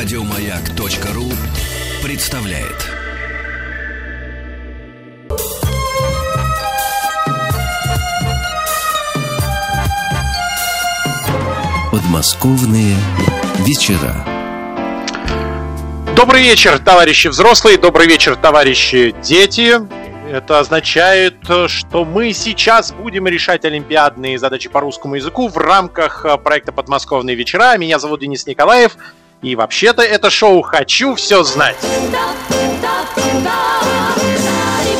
Радиомаяк.ру представляет. Подмосковные вечера. Добрый вечер, товарищи взрослые, добрый вечер, товарищи дети. Это означает, что мы сейчас будем решать олимпиадные задачи по русскому языку в рамках э, проекта «Подмосковные вечера». Меня зовут Денис Николаев, и вообще-то это шоу «Хочу все знать».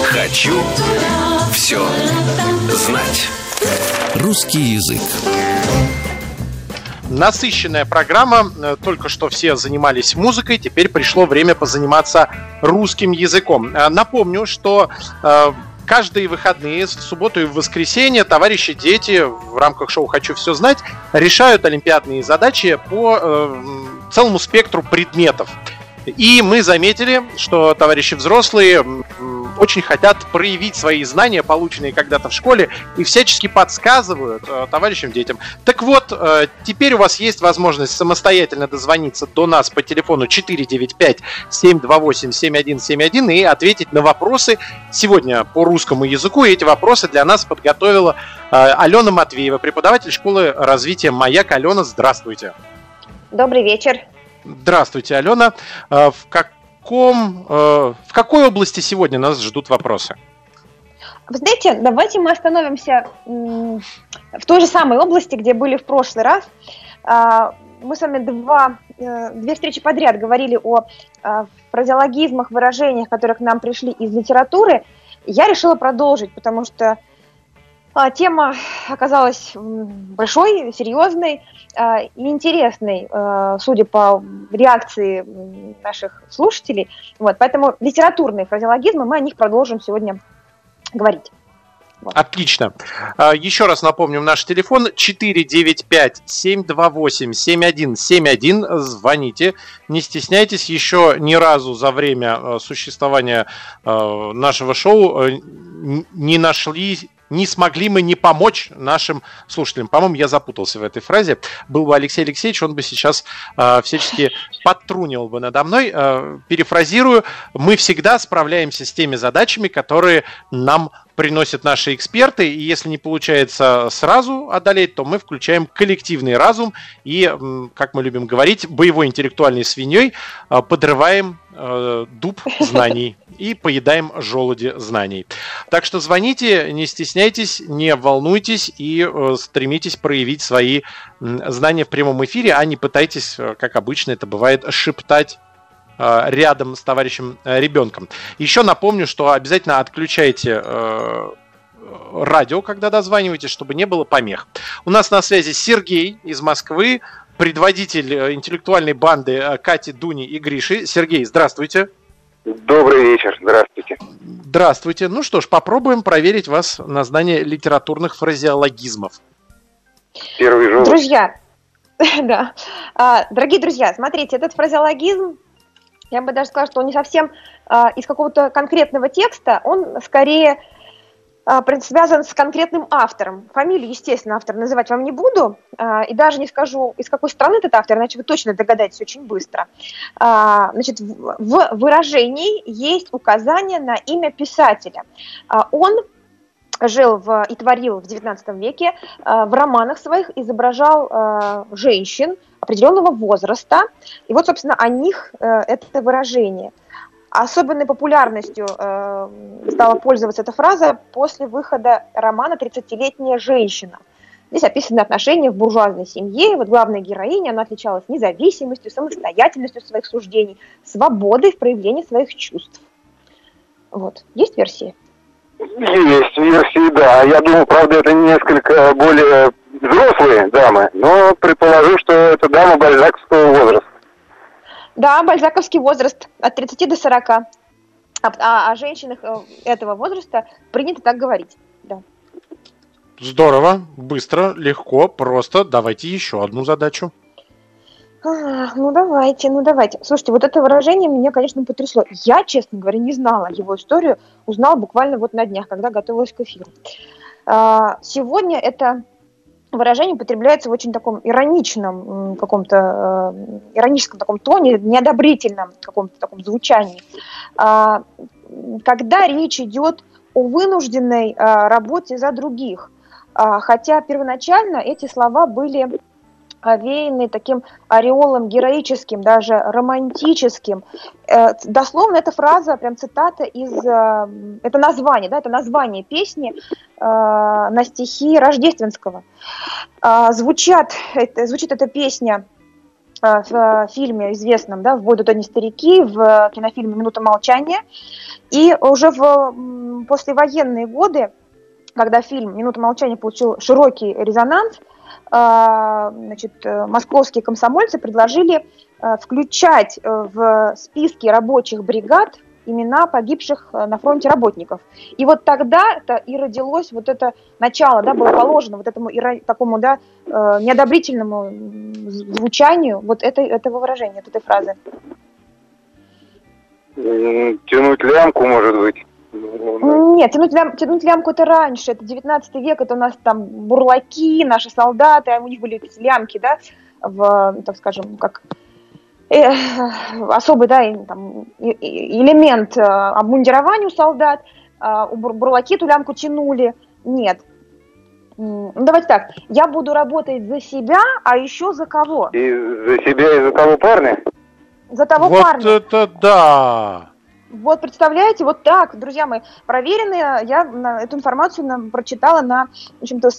Хочу все знать. Русский язык. Насыщенная программа. Э, только что все занимались музыкой, теперь пришло время позаниматься русским языком. Э, напомню, что э, каждые выходные, в субботу и в воскресенье, товарищи дети в рамках шоу «Хочу все знать» решают олимпиадные задачи по э, целому спектру предметов. И мы заметили, что товарищи взрослые очень хотят проявить свои знания, полученные когда-то в школе, и всячески подсказывают э, товарищам детям. Так вот, э, теперь у вас есть возможность самостоятельно дозвониться до нас по телефону 495-728-7171 и ответить на вопросы сегодня по русскому языку. И эти вопросы для нас подготовила э, Алена Матвеева, преподаватель школы развития «Маяк». Алена, здравствуйте. Добрый вечер. Здравствуйте, Алена. Э, в каком, э, в какой области сегодня нас ждут вопросы? Вы знаете, давайте мы остановимся в той же самой области, где были в прошлый раз. А, мы с вами два, э, две встречи подряд говорили о фразеологизмах, выражениях, которые к нам пришли из литературы. Я решила продолжить, потому что тема оказалась большой, серьезной а, и интересной, а, судя по реакции наших слушателей. Вот, поэтому литературные фразеологизмы, мы о них продолжим сегодня говорить. Отлично. Еще раз напомним наш телефон 495-728-7171. Звоните. Не стесняйтесь. Еще ни разу за время существования нашего шоу э, не нашли не смогли мы не помочь нашим слушателям. По-моему, я запутался в этой фразе. Был бы Алексей Алексеевич, он бы сейчас э, всячески подтрунивал бы надо мной. Э, перефразирую, мы всегда справляемся с теми задачами, которые нам приносят наши эксперты, и если не получается сразу одолеть, то мы включаем коллективный разум и, как мы любим говорить, боевой интеллектуальной свиньей а, подрываем э, дуб знаний и поедаем желуди знаний. Так что звоните, не стесняйтесь, не волнуйтесь и э, стремитесь проявить свои знания в прямом эфире, а не пытайтесь, э, как обычно это бывает, шептать Э, рядом с товарищем ребенком. Еще напомню, что обязательно отключайте радио, когда дозваниваете, чтобы не было помех. У нас на связи Сергей из Москвы, предводитель интеллектуальной банды Кати, Дуни и Гриши. Сергей, здравствуйте. Добрый вечер, здравствуйте. Здравствуйте. Ну что ж, попробуем проверить вас на знание литературных фразеологизмов. Первый же. Друзья, да. А, дорогие друзья, смотрите, этот фразеологизм я бы даже сказала, что он не совсем э, из какого-то конкретного текста, он скорее связан с конкретным автором. Фамилию, естественно, автор называть вам не буду, э, и даже не скажу, из какой страны этот автор, иначе вы точно догадаетесь очень быстро. Э, значит, в, выражении есть указание на имя писателя. Он жил в, и творил в XIX веке, в романах своих изображал женщин определенного возраста. И вот, собственно, о них э, это выражение. Особенной популярностью стала пользоваться эта фраза после выхода романа «30-летняя женщина». Здесь описаны отношения в буржуазной семье. Вот главная героиня, она отличалась независимостью, самостоятельностью своих суждений, свободой в проявлении своих чувств. Вот. Есть версии? Есть версии, да. Я думаю, правда, это несколько более взрослые дамы, но предположу, что это дама бальзаковского возраста. Да, бальзаковский возраст от 30 до 40. А, а о женщинах э, этого возраста принято так говорить. Да. Здорово, быстро, легко, просто. Давайте еще одну задачу. А, ну давайте, ну давайте. Слушайте, вот это выражение меня, конечно, потрясло. Я, честно говоря, не знала его историю, узнала буквально вот на днях, когда готовилась к эфиру. А, сегодня это выражение употребляется в очень таком ироничном каком-то э, ироническом таком тоне, неодобрительном каком-то таком звучании. А, когда речь идет о вынужденной а, работе за других, а, хотя первоначально эти слова были овеянный таким ореолом героическим, даже романтическим. Э, дословно эта фраза, прям цитата из, э, это название, да, это название песни э, на стихи Рождественского. Звучат, звучит эта песня в фильме известном, да, «В бой до старики», в кинофильме «Минута молчания». И уже в послевоенные годы, когда фильм «Минута молчания» получил широкий резонанс, значит, э, московские комсомольцы предложили э, включать э, в списки рабочих бригад имена погибших на фронте работников. И вот тогда это и родилось вот это начало, да, было положено вот этому такому, да, неодобрительному звучанию вот этой, этого выражения, этой фразы. Тянуть лямку, может быть. Нет, тянуть, лям, тянуть лямку это раньше, это 19 век, это у нас там бурлаки, наши солдаты, а у них были эти лямки, да, в, так скажем, как э, особый, да, там, элемент э, обмундирования у солдат, э, у бурлаки эту лямку тянули, нет. Ну, давайте так, я буду работать за себя, а еще за кого? И за себя и за того парня? За того вот парня. Вот это да! Вот представляете, вот так, друзья мои, проверенные, я эту информацию на, прочитала на, в общем-то, э,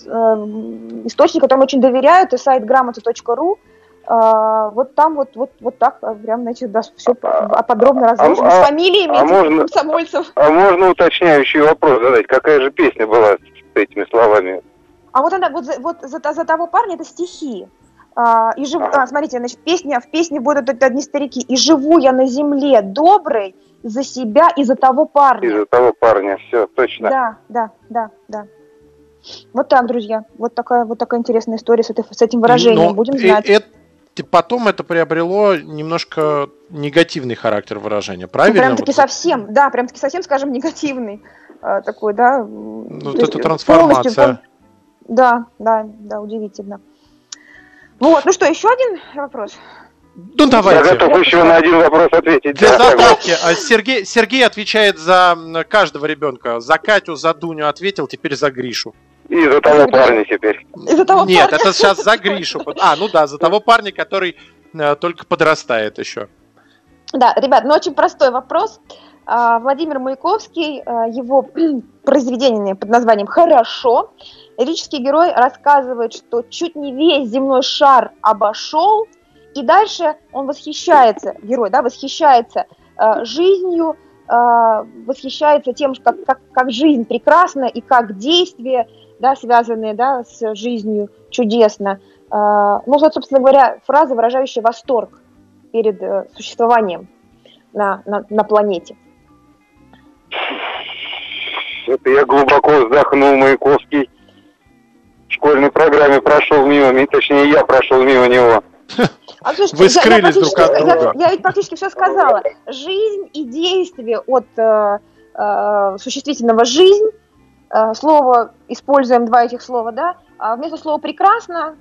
источник, которому очень доверяют, это сайт грамота.ру, э, вот там вот, вот, вот так, э, прям, значит, да, все а, подробно разложено, а, с фамилиями а можно, комсомольцев. А можно уточняющий вопрос задать, какая же песня была с этими словами? А вот она, вот, вот за, за того парня это стихи. А, и жив... а, смотрите, значит, песня, в песне будут одни старики. «И живу я на земле доброй, за себя и за того парня. И за того парня, все, точно. Да, да, да, да. Вот так, друзья. Вот такая, вот такая интересная история с, этой, с этим выражением. Но Будем знать. Это, потом это приобрело немножко негативный характер выражения, правильно? Ну, прям таки вот. совсем, да, прям таки совсем, скажем, негативный э, такой, да. Ну, вот эта трансформация. Да, да, да, удивительно. Вот, ну что, еще один вопрос? Ну, давайте. Я готов еще на один вопрос ответить. Для да, затравки. А Сергей, Сергей отвечает за каждого ребенка. За Катю, за Дуню ответил, теперь за Гришу. И за того парня теперь. И за того Нет, парня. это сейчас за Гришу. А, ну да, за того парня, который э, только подрастает еще. Да, ребят, ну очень простой вопрос. А, Владимир Маяковский, э, его произведение под названием «Хорошо». Лирический герой рассказывает, что чуть не весь земной шар обошел – и дальше он восхищается, герой, да, восхищается э, жизнью, э, восхищается тем, как, как, как жизнь прекрасна и как действия, да, связанные да, с жизнью, чудесно. Э, ну, вот, собственно говоря, фраза, выражающая восторг перед э, существованием на, на, на планете. Это я глубоко вздохнул, Маяковский. В школьной программе прошел мимо, точнее, я прошел мимо него. А, слушайте, Вы скрылись я, я друг от друга. Я, я ведь практически все сказала. Жизнь и действие от э, э, существительного «жизнь», э, слово, используем два этих слова, да, а вместо слова «прекрасно»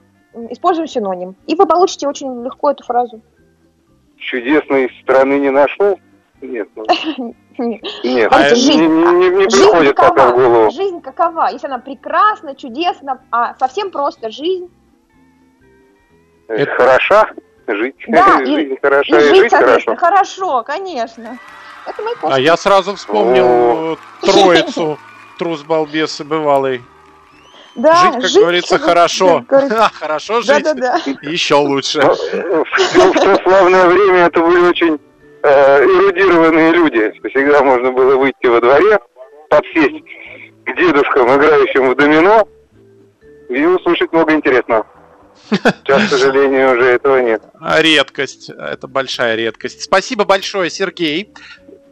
используем синоним. И вы получите очень легко эту фразу. Чудесной страны не нашел? Нет. Ну... Нет, а жизнь, не, не, не приходит какова, пока в голову. Жизнь какова? Если она прекрасна, чудесна, а совсем просто жизнь это... Хороша жить. Да, жизнь и, хороша, и, жить, жить хорошо. Хорошо, конечно. Это А я сразу вспомнил О. троицу трус балбес и бывалый. Да, жить, как жить, говорится, хорошо. Да, хорошо жить. Да, да, да. Еще лучше. Ну, в, в то славное время это были очень э, эрудированные люди. Всегда можно было выйти во дворе, подсесть к дедушкам, играющим в домино, и услышать много интересного. Сейчас, к сожалению, уже этого нет. Редкость. Это большая редкость. Спасибо большое, Сергей.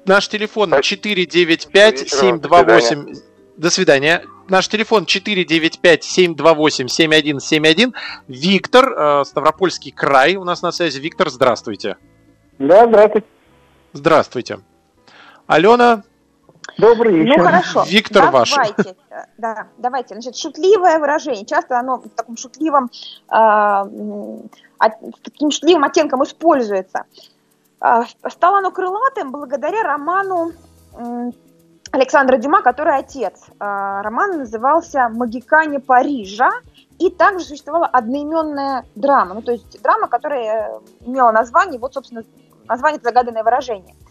Наш телефон 495-728... До свидания. Наш телефон 495-728-7171. Виктор, э, Ставропольский край у нас на связи. Виктор, здравствуйте. Да, здравствуйте. Здравствуйте. Алена, Добрый вечер. Ну хорошо. Виктор ваш. Давайте, да, давайте. Значит, шутливое выражение. Часто оно в таком шутливом, э, таким шутливым оттенком используется. Э, стало оно крылатым благодаря роману э, Александра Дюма, который отец. Э, роман назывался «Магикане Парижа». И также существовала одноименная драма. Ну, то есть драма, которая имела название, вот, собственно, название – это загаданное выражение –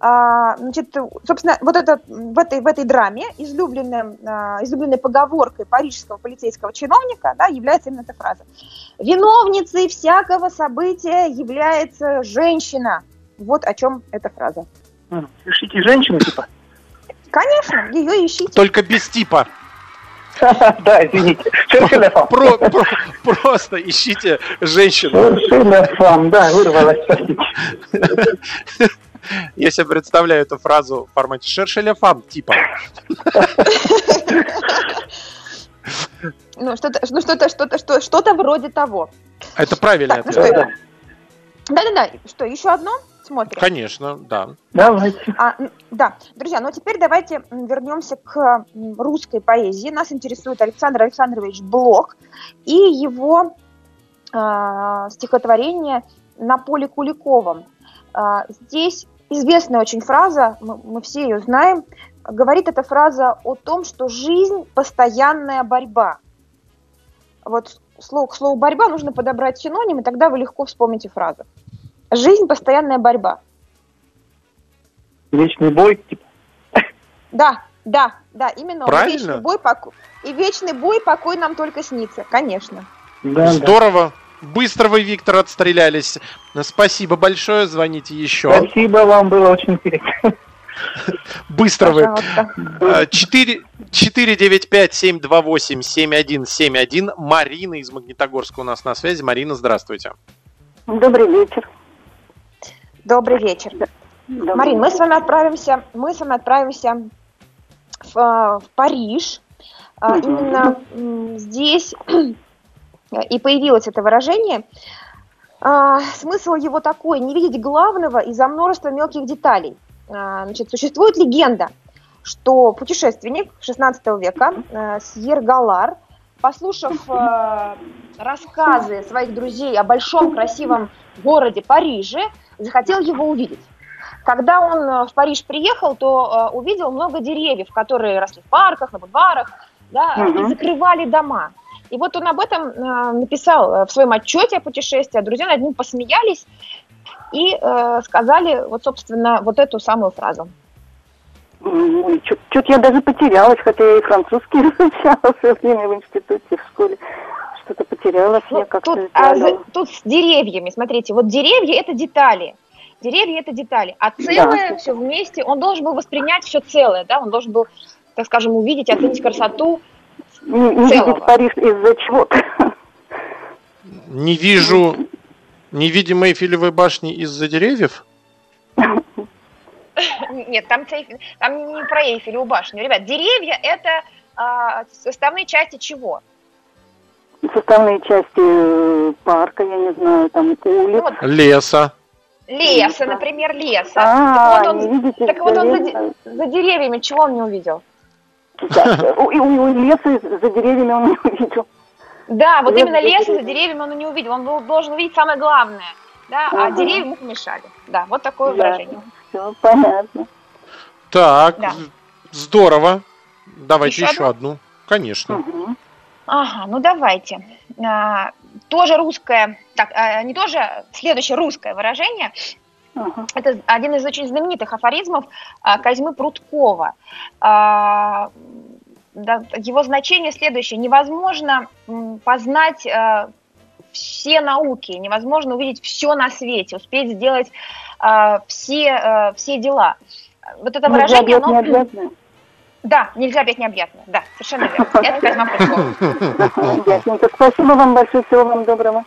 а, значит, собственно, вот это, в, этой, в этой драме излюбленным, а, излюбленной поговоркой парижского полицейского чиновника да, является именно эта фраза. Виновницей всякого события является женщина. Вот о чем эта фраза. Ищите женщину, типа? Конечно, ее ищите. Только без типа. Да, извините. Про, про, просто ищите женщину. Да, вырвалась, простите. Я себе представляю эту фразу в формате «шершеля фам» типа. Ну, что-то, ну, что-то, что-то, что, что-то вроде того. Это правильно. Так, ну, да. Да-да-да. Что, еще одно? Смотрим. Конечно, да. Давайте. А, да, друзья, ну а теперь давайте вернемся к русской поэзии. Нас интересует Александр Александрович Блок и его э, стихотворение «На поле Куликовом». Э, здесь известная очень фраза, мы, все ее знаем, говорит эта фраза о том, что жизнь – постоянная борьба. Вот слово, к слову «борьба» нужно подобрать синоним, и тогда вы легко вспомните фразу. Жизнь – постоянная борьба. Вечный бой, типа? Да, да, да, именно. Правильно? Вечный бой, покой. И вечный бой, покой нам только снится, конечно. Да, Здорово. Да. Быстро вы, Виктор, отстрелялись. Спасибо большое, звоните еще. Спасибо вам, было очень интересно. Быстро вы. 495-728-7171. Марина из Магнитогорска у нас на связи. Марина, здравствуйте. Добрый вечер. Добрый вечер. Добрый Марин, мы с вами отправимся, мы с вами отправимся в, в Париж. Угу. Именно здесь и появилось это выражение. А, смысл его такой – не видеть главного из-за множества мелких деталей. А, значит, существует легенда, что путешественник XVI века а, Сьер Галар, послушав а, рассказы своих друзей о большом красивом городе Париже, захотел его увидеть. Когда он в Париж приехал, то увидел много деревьев, которые росли в парках, на бульварах, да, угу. и закрывали дома. И вот он об этом э, написал э, в своем отчете о путешествии, а друзья над ним посмеялись и э, сказали вот, собственно, вот эту самую фразу. Чуть-чуть я даже потерялась, хотя я и французский изучала в свое время в институте, в школе. Что-то потерялась ну, я как-то. Тут, а, тут с деревьями, смотрите, вот деревья это детали. Деревья это детали, а целое да. все вместе, он должен был воспринять все целое, да, он должен был, так скажем, увидеть, оценить красоту не, не видеть Париж из-за чего-то. Не вижу невидимой Эйфелевой башни из-за деревьев? Нет, там, там не про Эйфелеву башню. Ребят, деревья – это а, составные части чего? Составные части э, парка, я не знаю, там улиц. Ну, вот. Леса. Леса, например, леса. А, так вот он, видите, так вот он за, за деревьями чего он не увидел? Да, у, у леса за деревьями он не увидел. Да, вот лес именно лес за деревьями он не увидел. Он был, должен увидеть самое главное. Да, ага. а деревья ему помешали. Да, вот такое да, выражение. Все понятно. Так, да. здорово. Давайте еще, еще одну? одну. Конечно. Угу. Ага, ну давайте. А, тоже русское, так, а, не тоже, следующее русское выражение. Uh-huh. Это один из очень знаменитых афоризмов а, Козьмы Прудкова. А, его значение следующее. Невозможно познать а, все науки, невозможно увидеть все на свете, успеть сделать все, все дела. Вот это выражение, оно... Да, нельзя петь необъятно. Да, совершенно верно. Это Козьма Прудкова. Спасибо вам большое, всего вам доброго.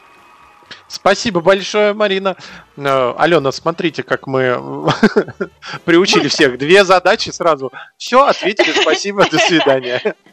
Спасибо большое, Марина. Э, Алена, смотрите, как мы приучили всех. Две задачи сразу. Все, ответили, спасибо, до свидания.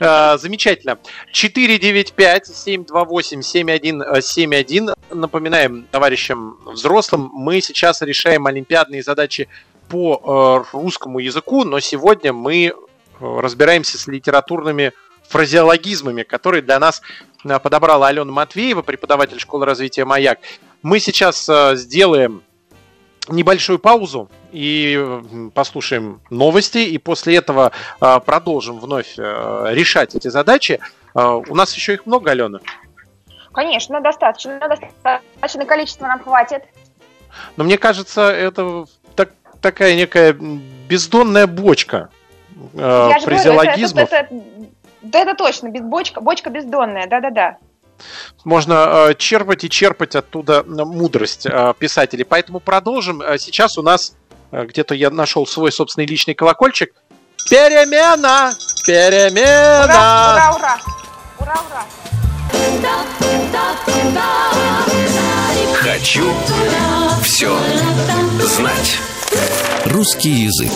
Э, замечательно. 495-728-7171. Напоминаем товарищам взрослым, мы сейчас решаем олимпиадные задачи по русскому языку, но сегодня мы разбираемся с литературными фразеологизмами, которые для нас подобрала Алена Матвеева, преподаватель школы развития «Маяк». Мы сейчас сделаем небольшую паузу и послушаем новости, и после этого продолжим вновь решать эти задачи. У нас еще их много, Алена? Конечно, достаточно. Достаточное количество нам хватит. Но мне кажется, это так, такая некая бездонная бочка э, Я фразеологизмов. это, это, это, да, это точно, без, бочка, бочка бездонная, да-да-да. Можно э, черпать и черпать оттуда мудрость э, писателей. Поэтому продолжим. Э, сейчас у нас э, где-то я нашел свой собственный личный колокольчик. Перемена! Перемена! Ура, ура, ура! Ура, ура! Хочу все знать. Русский язык.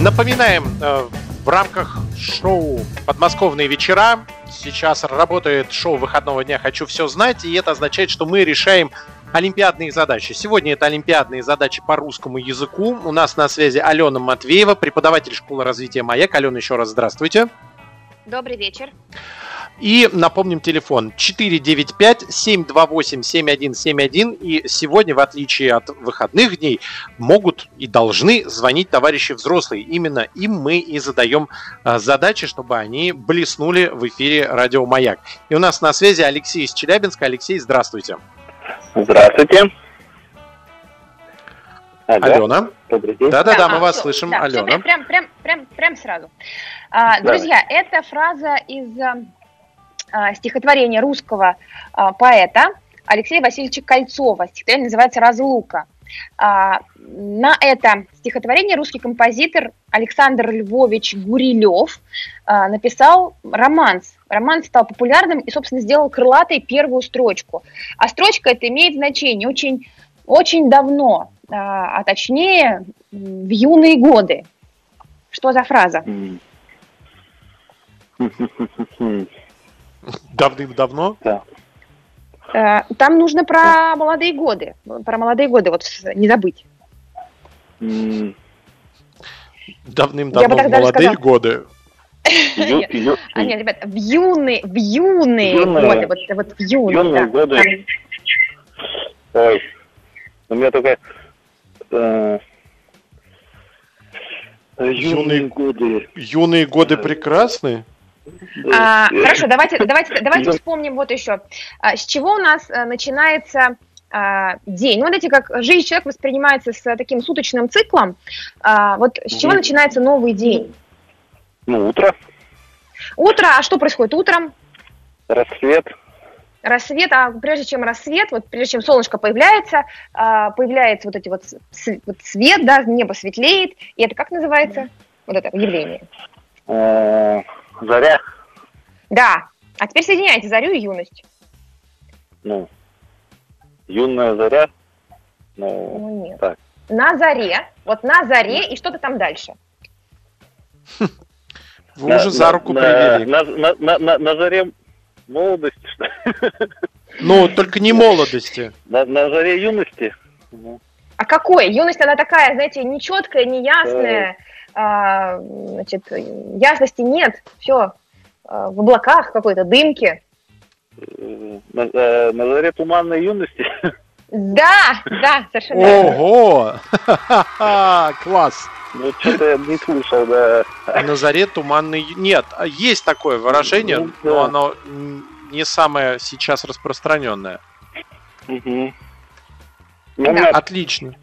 Напоминаем, э, в рамках шоу «Подмосковные вечера» сейчас работает шоу выходного дня «Хочу все знать», и это означает, что мы решаем олимпиадные задачи. Сегодня это олимпиадные задачи по русскому языку. У нас на связи Алена Матвеева, преподаватель школы развития «Маяк». Алена, еще раз здравствуйте. Добрый вечер. И напомним телефон 495-728-7171. И сегодня, в отличие от выходных дней, могут и должны звонить товарищи взрослые. Именно им мы и задаем а, задачи, чтобы они блеснули в эфире радио «Маяк». И у нас на связи Алексей из Челябинска. Алексей, здравствуйте. Здравствуйте. Алена. Добрый день. Да-да-да, мы вас все, слышим. Да, Алена. Все, прям, прям, прям, прям сразу. А, друзья, это фраза из а, стихотворение русского а, поэта Алексея Васильевича Кольцова. Стихотворение называется «Разлука». А, на это стихотворение русский композитор Александр Львович Гурилев написал романс. Романс стал популярным и, собственно, сделал крылатой первую строчку. А строчка это имеет значение очень, очень давно, а точнее в юные годы. Что за фраза? Давным-давно? Да. Э, там нужно про молодые годы. Про молодые годы вот не забыть. Давным-давно в молодые годы. А, нет, ребят, в юные, в юные годы, вот, вот в юные, юные годы. Ой, у меня только э, юные годы. Юные годы прекрасны? А, хорошо, давайте, давайте, давайте вспомним вот еще. А, с чего у нас а, начинается а, день? Ну, вот эти как жизнь человека воспринимается с таким суточным циклом. А, вот с чего начинается новый день? Ну, утро. Утро, а что происходит утром? Рассвет. Рассвет, а прежде чем рассвет, вот прежде чем солнышко появляется, появляется вот эти вот, вот свет, да, небо светлеет, и это как называется? Вот это явление. Заря. Да. А теперь соединяйте зарю и юность. Ну, юная заря. Ну, ну нет. Так. На заре. Вот на заре и что-то там дальше. Вы уже за руку привели. На, на, на, на, на заре молодости, что Ну, только не молодости. На, на заре юности. А какой? Юность, она такая, знаете, нечеткая, неясная, а, значит, ясности нет, все а, в облаках какой-то, дымки. На, э, на заре туманной юности. Да, да, совершенно Ого! Класс! Ну, что-то я не слышал, да. На заре туманный... Нет, есть такое выражение, ну, да. но оно не самое сейчас распространенное. Угу. Ну, Отлично.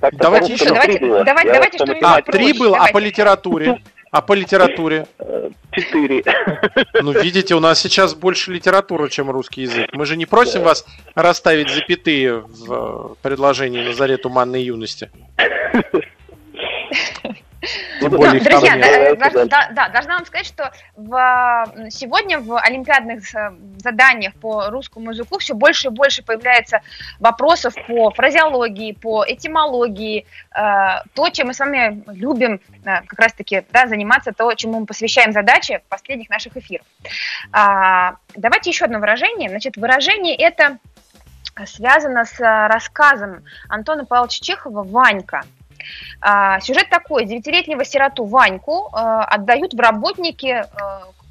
Так, давайте еще. Давайте, было. давайте, давайте что-нибудь А, три было, а по литературе? А по литературе? Четыре. Ну, видите, у нас сейчас больше литературы, чем русский язык. Мы же не просим вас расставить запятые в предложении на заре туманной юности. Тем более да, друзья, да, да, да, да, должна вам сказать, что в, сегодня в олимпиадных э, заданиях по русскому языку все больше и больше появляется вопросов по фразеологии, по этимологии, э, то, чем мы с вами любим э, как раз-таки да, заниматься, то, чему мы посвящаем задачи последних наших эфирах. А, давайте еще одно выражение. Значит, выражение это связано с рассказом Антона Павловича Чехова «Ванька». А, сюжет такой. Девятилетнего сироту Ваньку отдают в работники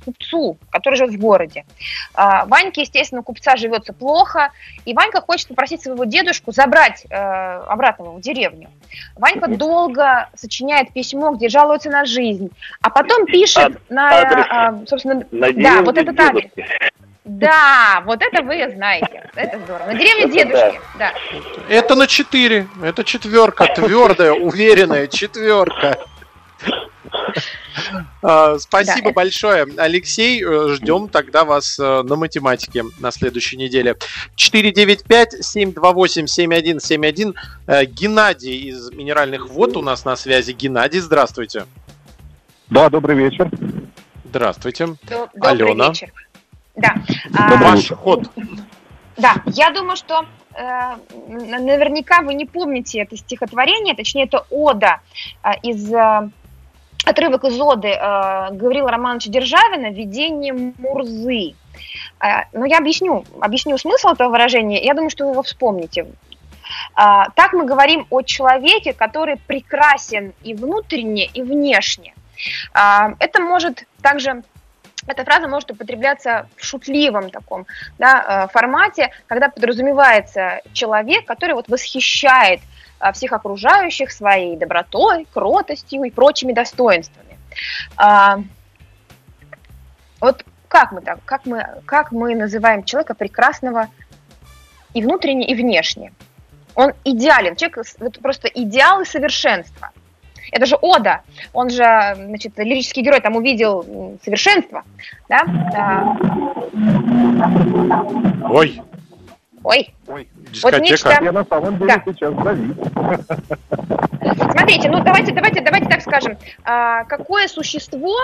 купцу, который живет в городе. А, Ваньке, естественно, купца живется плохо, и Ванька хочет попросить своего дедушку забрать обратно в деревню. Ванька долго сочиняет письмо, где жалуется на жизнь, а потом пишет а, на, адрес. А, собственно, на да, вот этот адрес. Да, вот это вы знаете. Это здорово. На деревне дедушки, да. Это на четыре. Это четверка, твердая, уверенная четверка. А, спасибо да, большое, Алексей. Э, ждем тогда вас э, на математике на следующей неделе. 495-728-7171. Э, Геннадий из Минеральных вод у нас на связи. Геннадий, здравствуйте. Да, добрый вечер. Здравствуйте. Добрый Алена. вечер. Да. Ваш ход. Да, я думаю, что э, наверняка вы не помните это стихотворение, точнее, это ода э, из э, отрывок из Оды э, Гаврила Романовича Державина «Видение Мурзы». Э, но я объясню, объясню смысл этого выражения, я думаю, что вы его вспомните. Э, так мы говорим о человеке, который прекрасен и внутренне, и внешне. Э, это может также эта фраза может употребляться в шутливом таком да, э, формате, когда подразумевается человек, который вот восхищает а, всех окружающих своей добротой, кротостью и прочими достоинствами. А, вот как мы так, как мы, как мы называем человека прекрасного и внутренне, и внешне? Он идеален, человек вот просто идеал и совершенство. Это же Ода, он же, значит, лирический герой там увидел совершенство, да? Ой. Ой. Ой. Дискотека. Вот нечто... Я на самом деле да. сейчас Давид. Смотрите, ну давайте, давайте, давайте так скажем. А, какое существо,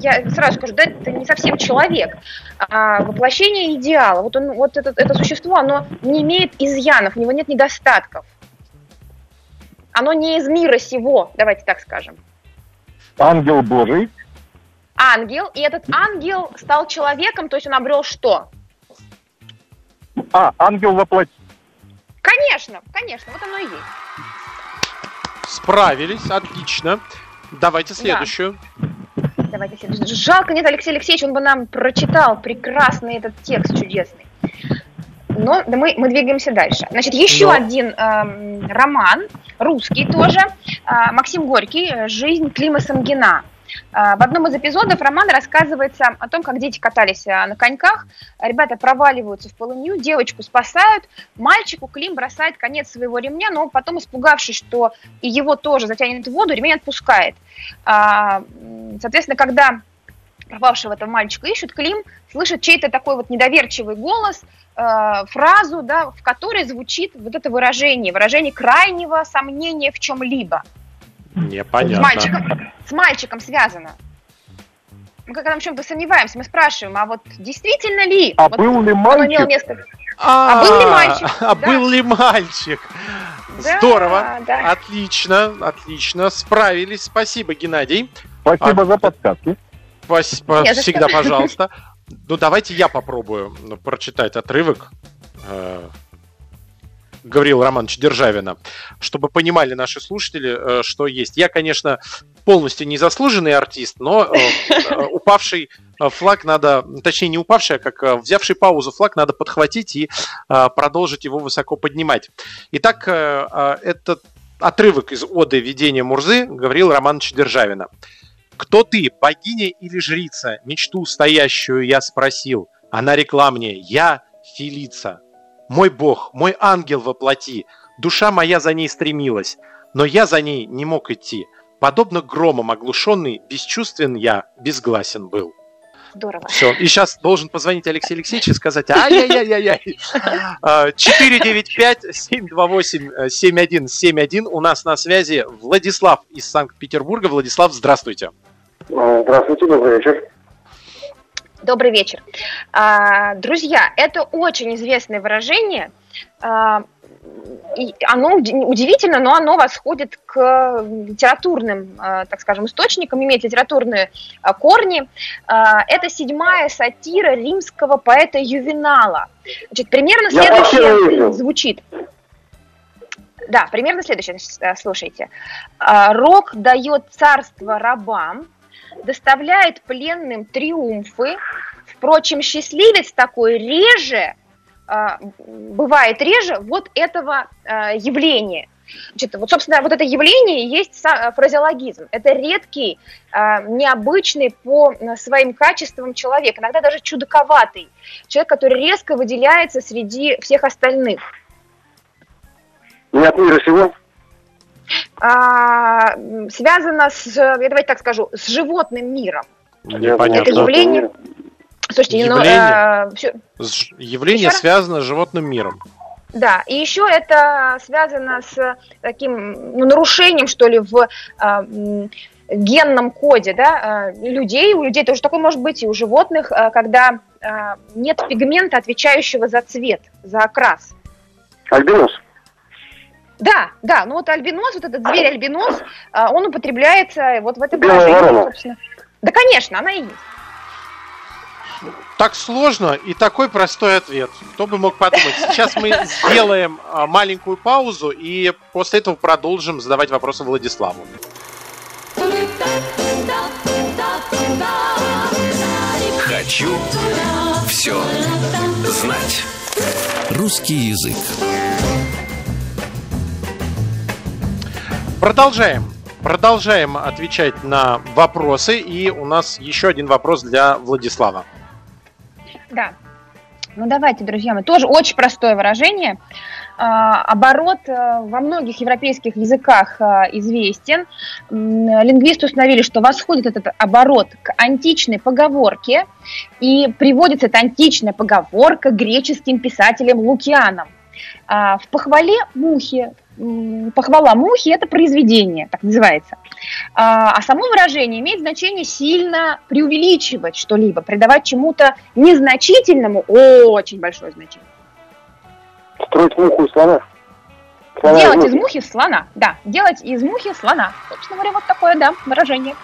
я сразу скажу, да, это не совсем человек, а, воплощение идеала. Вот, он, вот это, это существо, оно не имеет изъянов, у него нет недостатков. Оно не из мира сего, давайте так скажем. Ангел Божий. Ангел, и этот ангел стал человеком, то есть он обрел что? А, ангел воплоти. Конечно, конечно, вот оно и есть. Справились, отлично. Давайте следующую. Да. Давайте следующую. Жалко нет Алексей Алексеевич, он бы нам прочитал прекрасный этот текст чудесный. Но да мы, мы двигаемся дальше. Значит, еще Но... один э, роман, русский тоже, э, Максим Горький «Жизнь Клима Самгина». А, в одном из эпизодов романа рассказывается о том, как дети катались а, на коньках, ребята проваливаются в полынью, девочку спасают, мальчику Клим бросает конец своего ремня, но потом, испугавшись, что и его тоже затянет в воду, ремень отпускает. Соответственно, когда пропавшего этого мальчика ищут, Клим слышит чей-то такой вот недоверчивый голос, фразу, да, в которой звучит вот это выражение, выражение крайнего сомнения в чем-либо. Непонятно. С мальчиком, с мальчиком связано. Мы когда в чем-то сомневаемся, мы спрашиваем, а вот действительно ли? А вот был ли мальчик? Место... А, а был ли мальчик? А да. был ли мальчик? Да, Здорово, да. отлично, отлично, справились. Спасибо, Геннадий. Спасибо а, за подсказки. Спасибо, всегда, пожалуйста. Ну, давайте я попробую прочитать отрывок э, Гаврила Романовича Державина, чтобы понимали наши слушатели, э, что есть. Я, конечно, полностью незаслуженный артист, но э, упавший флаг надо, точнее не упавший, а как взявший паузу флаг надо подхватить и продолжить его высоко поднимать. Итак, этот отрывок из оды «Видение Мурзы» Гаврила Романовича Державина. «Кто ты, богиня или жрица? Мечту стоящую я спросил. Она рекла мне, я Филица. Мой Бог, мой ангел во плоти, душа моя за ней стремилась, но я за ней не мог идти. Подобно громом оглушенный, бесчувствен я, безгласен был. Здорово. Все. И сейчас должен позвонить Алексей Алексеевич и сказать ай-яй-яй-яй-яй. 495-728-7171. У нас на связи Владислав из Санкт-Петербурга. Владислав, здравствуйте. Здравствуйте, добрый вечер. Добрый вечер. А, друзья, это очень известное выражение. А, оно удивительно, но оно восходит к литературным, э, так скажем, источникам, имеет литературные э, корни. Э, это седьмая сатира римского поэта Ювенала. Значит, примерно следующее звучит. Да, примерно следующее, слушайте. Рок дает царство рабам, доставляет пленным триумфы. Впрочем, счастливец такой реже а, бывает реже вот этого а, явления. Значит, вот, собственно, вот это явление и есть фразеологизм. Это редкий, а, необычный по своим качествам человек, иногда даже чудаковатый. Человек, который резко выделяется среди всех остальных. Не от мира сего? А, связано с, я давайте так скажу, с животным миром. Непонятно. Это явление... Слушайте, ну, явление, ну, э, все... явление связано с животным миром. Да, и еще это связано с таким ну, нарушением, что ли, в э, генном коде да, э, людей. У людей тоже такое может быть, и у животных, э, когда э, нет пигмента, отвечающего за цвет, за окрас. Альбинос. Да, да, ну вот альбинос, вот этот зверь альбинос, э, он употребляется вот в этом собственно. Да, конечно, она и есть так сложно и такой простой ответ. Кто бы мог подумать. Сейчас мы сделаем а, маленькую паузу и после этого продолжим задавать вопросы Владиславу. Хочу все знать. Русский язык. Продолжаем. Продолжаем отвечать на вопросы. И у нас еще один вопрос для Владислава. Да. Ну давайте, друзья мои, тоже очень простое выражение. А, оборот э, во многих европейских языках э, известен. Лингвисты установили, что восходит этот оборот к античной поговорке, и приводится эта античная поговорка греческим писателем Лукианом. А, в похвале мухи похвала мухи – это произведение, так называется. А, а само выражение имеет значение сильно преувеличивать что-либо, придавать чему-то незначительному очень большое значение. Строить муху из слона. слона делать из мухи. из мухи слона, да. Делать из мухи слона. Собственно говоря, вот такое, да, выражение.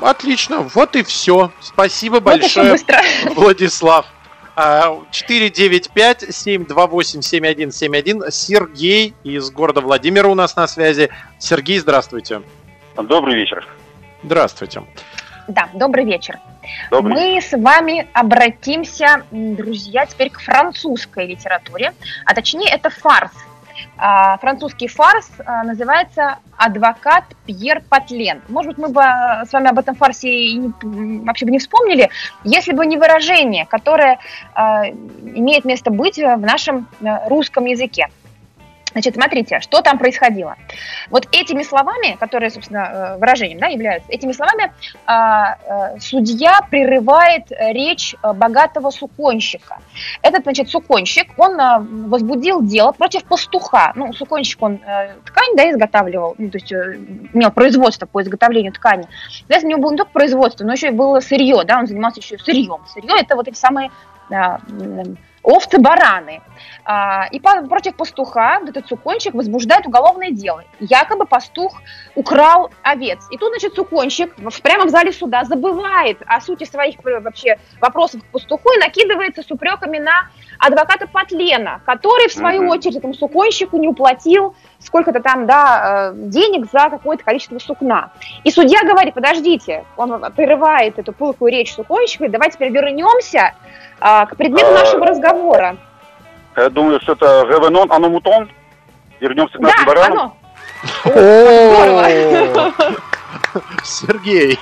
Отлично, вот и все. Спасибо вот большое, Владислав. 495-728-7171. Сергей из города Владимира у нас на связи. Сергей, здравствуйте. Добрый вечер. Здравствуйте. Да, добрый вечер. Добрый. Мы с вами обратимся, друзья, теперь к французской литературе, а точнее это фарс. А, французский фарс а, называется «Адвокат Пьер Патлен». Может быть, мы бы а, с вами об этом фарсе и не, вообще бы не вспомнили, если бы не выражение, которое имеет место быть в нашем русском языке. Значит, смотрите, что там происходило. Вот этими словами, которые, собственно, э, выражением да, являются, этими словами а, а, судья прерывает речь богатого суконщика. Этот, значит, суконщик, он а, возбудил дело против пастуха. Ну, суконщик, он а, ткань, да, изготавливал, ну, то есть имел производство по изготовлению ткани. Соответственно, у него было не только производство, но еще и было сырье, да, он занимался еще сырьем. Сырье – это вот эти самые а, овцы-бараны. А, и против пастуха этот сукончик возбуждает уголовное дело. Якобы пастух украл овец. И тут, значит, сукончик прямо в зале суда забывает о сути своих э, вообще вопросов к пастуху и накидывается с упреками на адвоката Патлена, который, в свою mm-hmm. очередь, этому суконщику не уплатил сколько-то там, да, э, денег за какое-то количество сукна. И судья говорит, подождите, он прерывает эту пылкую речь суконщика, давайте теперь вернемся а, к предмету а, нашего разговора. Я думаю, что это Ревенон Аномутон. Вернемся к нашим да, баранам. Сергей,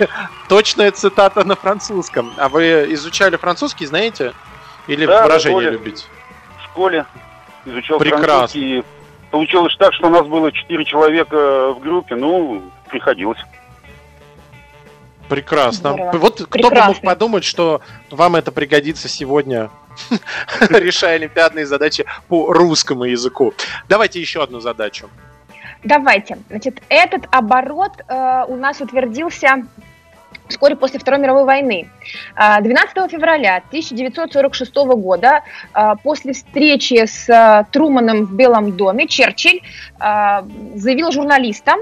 точная цитата на французском. А вы изучали французский, знаете? Или да, выражение любите? В школе изучал Прекрасно. французский. Получилось так, что у нас было 4 человека в группе, ну, приходилось. Прекрасно. Здорово. Вот Прекрасно. кто бы мог подумать, что вам это пригодится сегодня, решая олимпиадные задачи по русскому языку. Давайте еще одну задачу. Давайте. Значит, этот оборот э, у нас утвердился вскоре после Второй мировой войны. 12 а, февраля 1946 года, а, после встречи с а, Труманом в Белом доме, Черчилль заявил журналистам,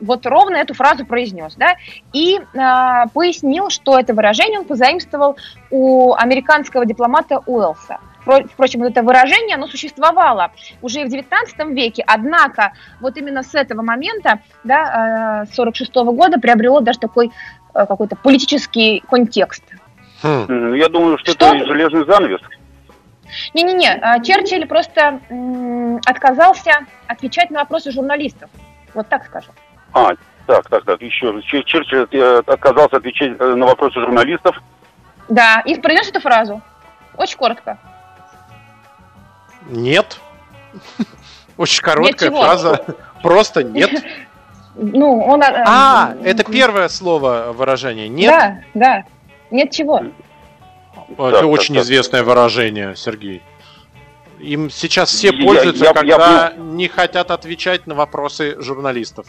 вот ровно эту фразу произнес, да, и э, пояснил, что это выражение он позаимствовал у американского дипломата Уэлса. Впрочем, вот это выражение, оно существовало уже в XIX веке, однако вот именно с этого момента, да, 46 -го года приобрело даже такой Э, какой-то политический контекст. Хм. Я думаю, что, что это железный занавес. Не-не-не, Черчилль просто отказался отвечать на вопросы журналистов. Вот так скажем. А, так, так, так, еще раз. Черчилль э, отказался отвечать на вопросы журналистов. Да, и произнес эту фразу. Очень коротко. Нет. Очень короткая фраза. Просто нет. Ну, он... Э, а, это первое слово выражение. Нет? Да, да. Нет чего. Это очень известное выражение, Сергей. Им сейчас все пользуются, когда не хотят отвечать на вопросы журналистов.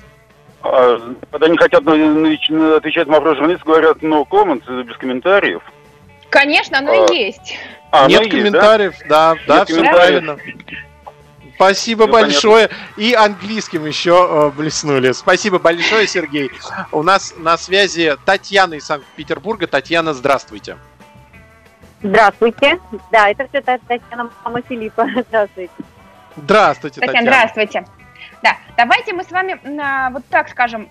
А, когда не хотят отвечать на вопросы журналистов, говорят no comments, без комментариев. Конечно, оно а, и есть. А, Нет комментариев, есть, да, да, да все правильно. Спасибо ну, большое. Понятно. И английским еще э, блеснули. Спасибо большое, Сергей. У нас на связи Татьяна из Санкт-Петербурга. Татьяна, здравствуйте. Здравствуйте. Да, это все Татьяна, мама Филиппа. Здравствуйте. Здравствуйте, Татьяна. Татьяна. Здравствуйте. Да, давайте мы с вами а, вот так скажем,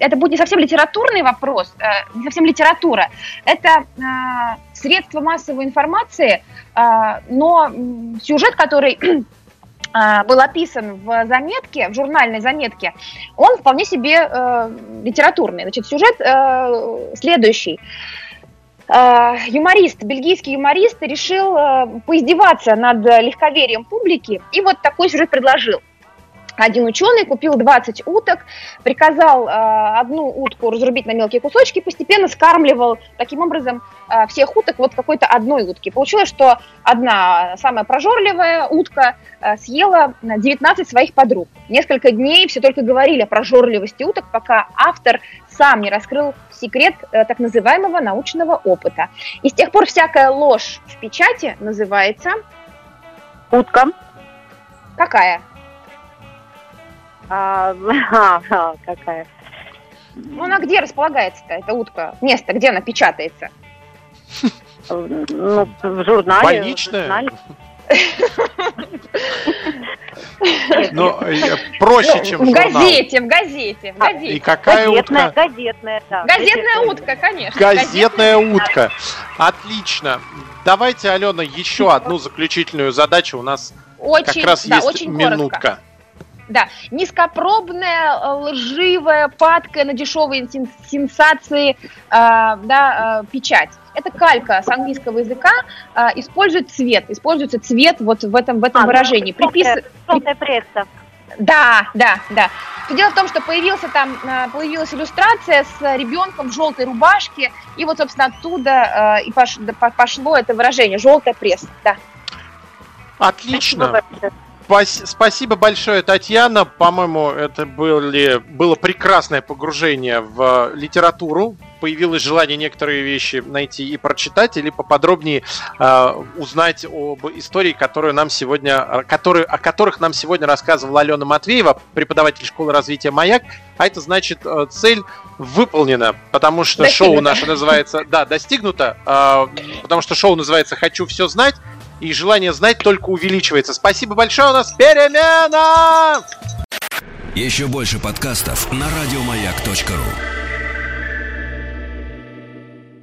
это будет не совсем литературный вопрос, а, не совсем литература, это а, средство массовой информации, а, но сюжет, который был описан в заметке, в журнальной заметке, он вполне себе э, литературный. Значит, сюжет э, следующий. Э, юморист, бельгийский юморист решил э, поиздеваться над легковерием публики и вот такой сюжет предложил один ученый купил 20 уток, приказал э, одну утку разрубить на мелкие кусочки, постепенно скармливал таким образом э, всех уток вот какой-то одной утки. Получилось, что одна самая прожорливая утка э, съела 19 своих подруг. Несколько дней все только говорили о прожорливости уток, пока автор сам не раскрыл секрет э, так называемого научного опыта. И с тех пор всякая ложь в печати называется... Утка. Какая? А, какая? Ну, она где располагается-то, эта утка? Место, где она печатается? Ну, в журнале. Больничная? Э, проще, чем в газете, в газете, в газете. И какая утка? Газетная, да. Газетная утка, конечно. Газетная утка. Отлично. Давайте, Алена, еще одну заключительную задачу. У нас как раз есть минутка. Да, низкопробная, э, лживая, падкая на дешевые сенсации э, да, э, печать. Это калька с английского языка, э, использует цвет, используется цвет вот в этом, в этом а, ну, выражении. Припис... Желтая пресса. Да, да, да. Дело в том, что появился там, э, появилась иллюстрация с ребенком в желтой рубашке, и вот, собственно, оттуда э, и пошло это выражение «желтая пресса», да. Отлично. Спасибо большое, Татьяна. По-моему, это были, было прекрасное погружение в литературу. Появилось желание некоторые вещи найти и прочитать, или поподробнее э, узнать об истории, которую нам сегодня, которые, о которых нам сегодня рассказывала Алена Матвеева, преподаватель школы развития «Маяк». А это значит, э, цель выполнена, потому что достигнуто. шоу наше называется... Да, достигнуто, э, потому что шоу называется «Хочу все знать» и желание знать только увеличивается. Спасибо большое, у нас перемена! Еще больше подкастов на радиомаяк.ру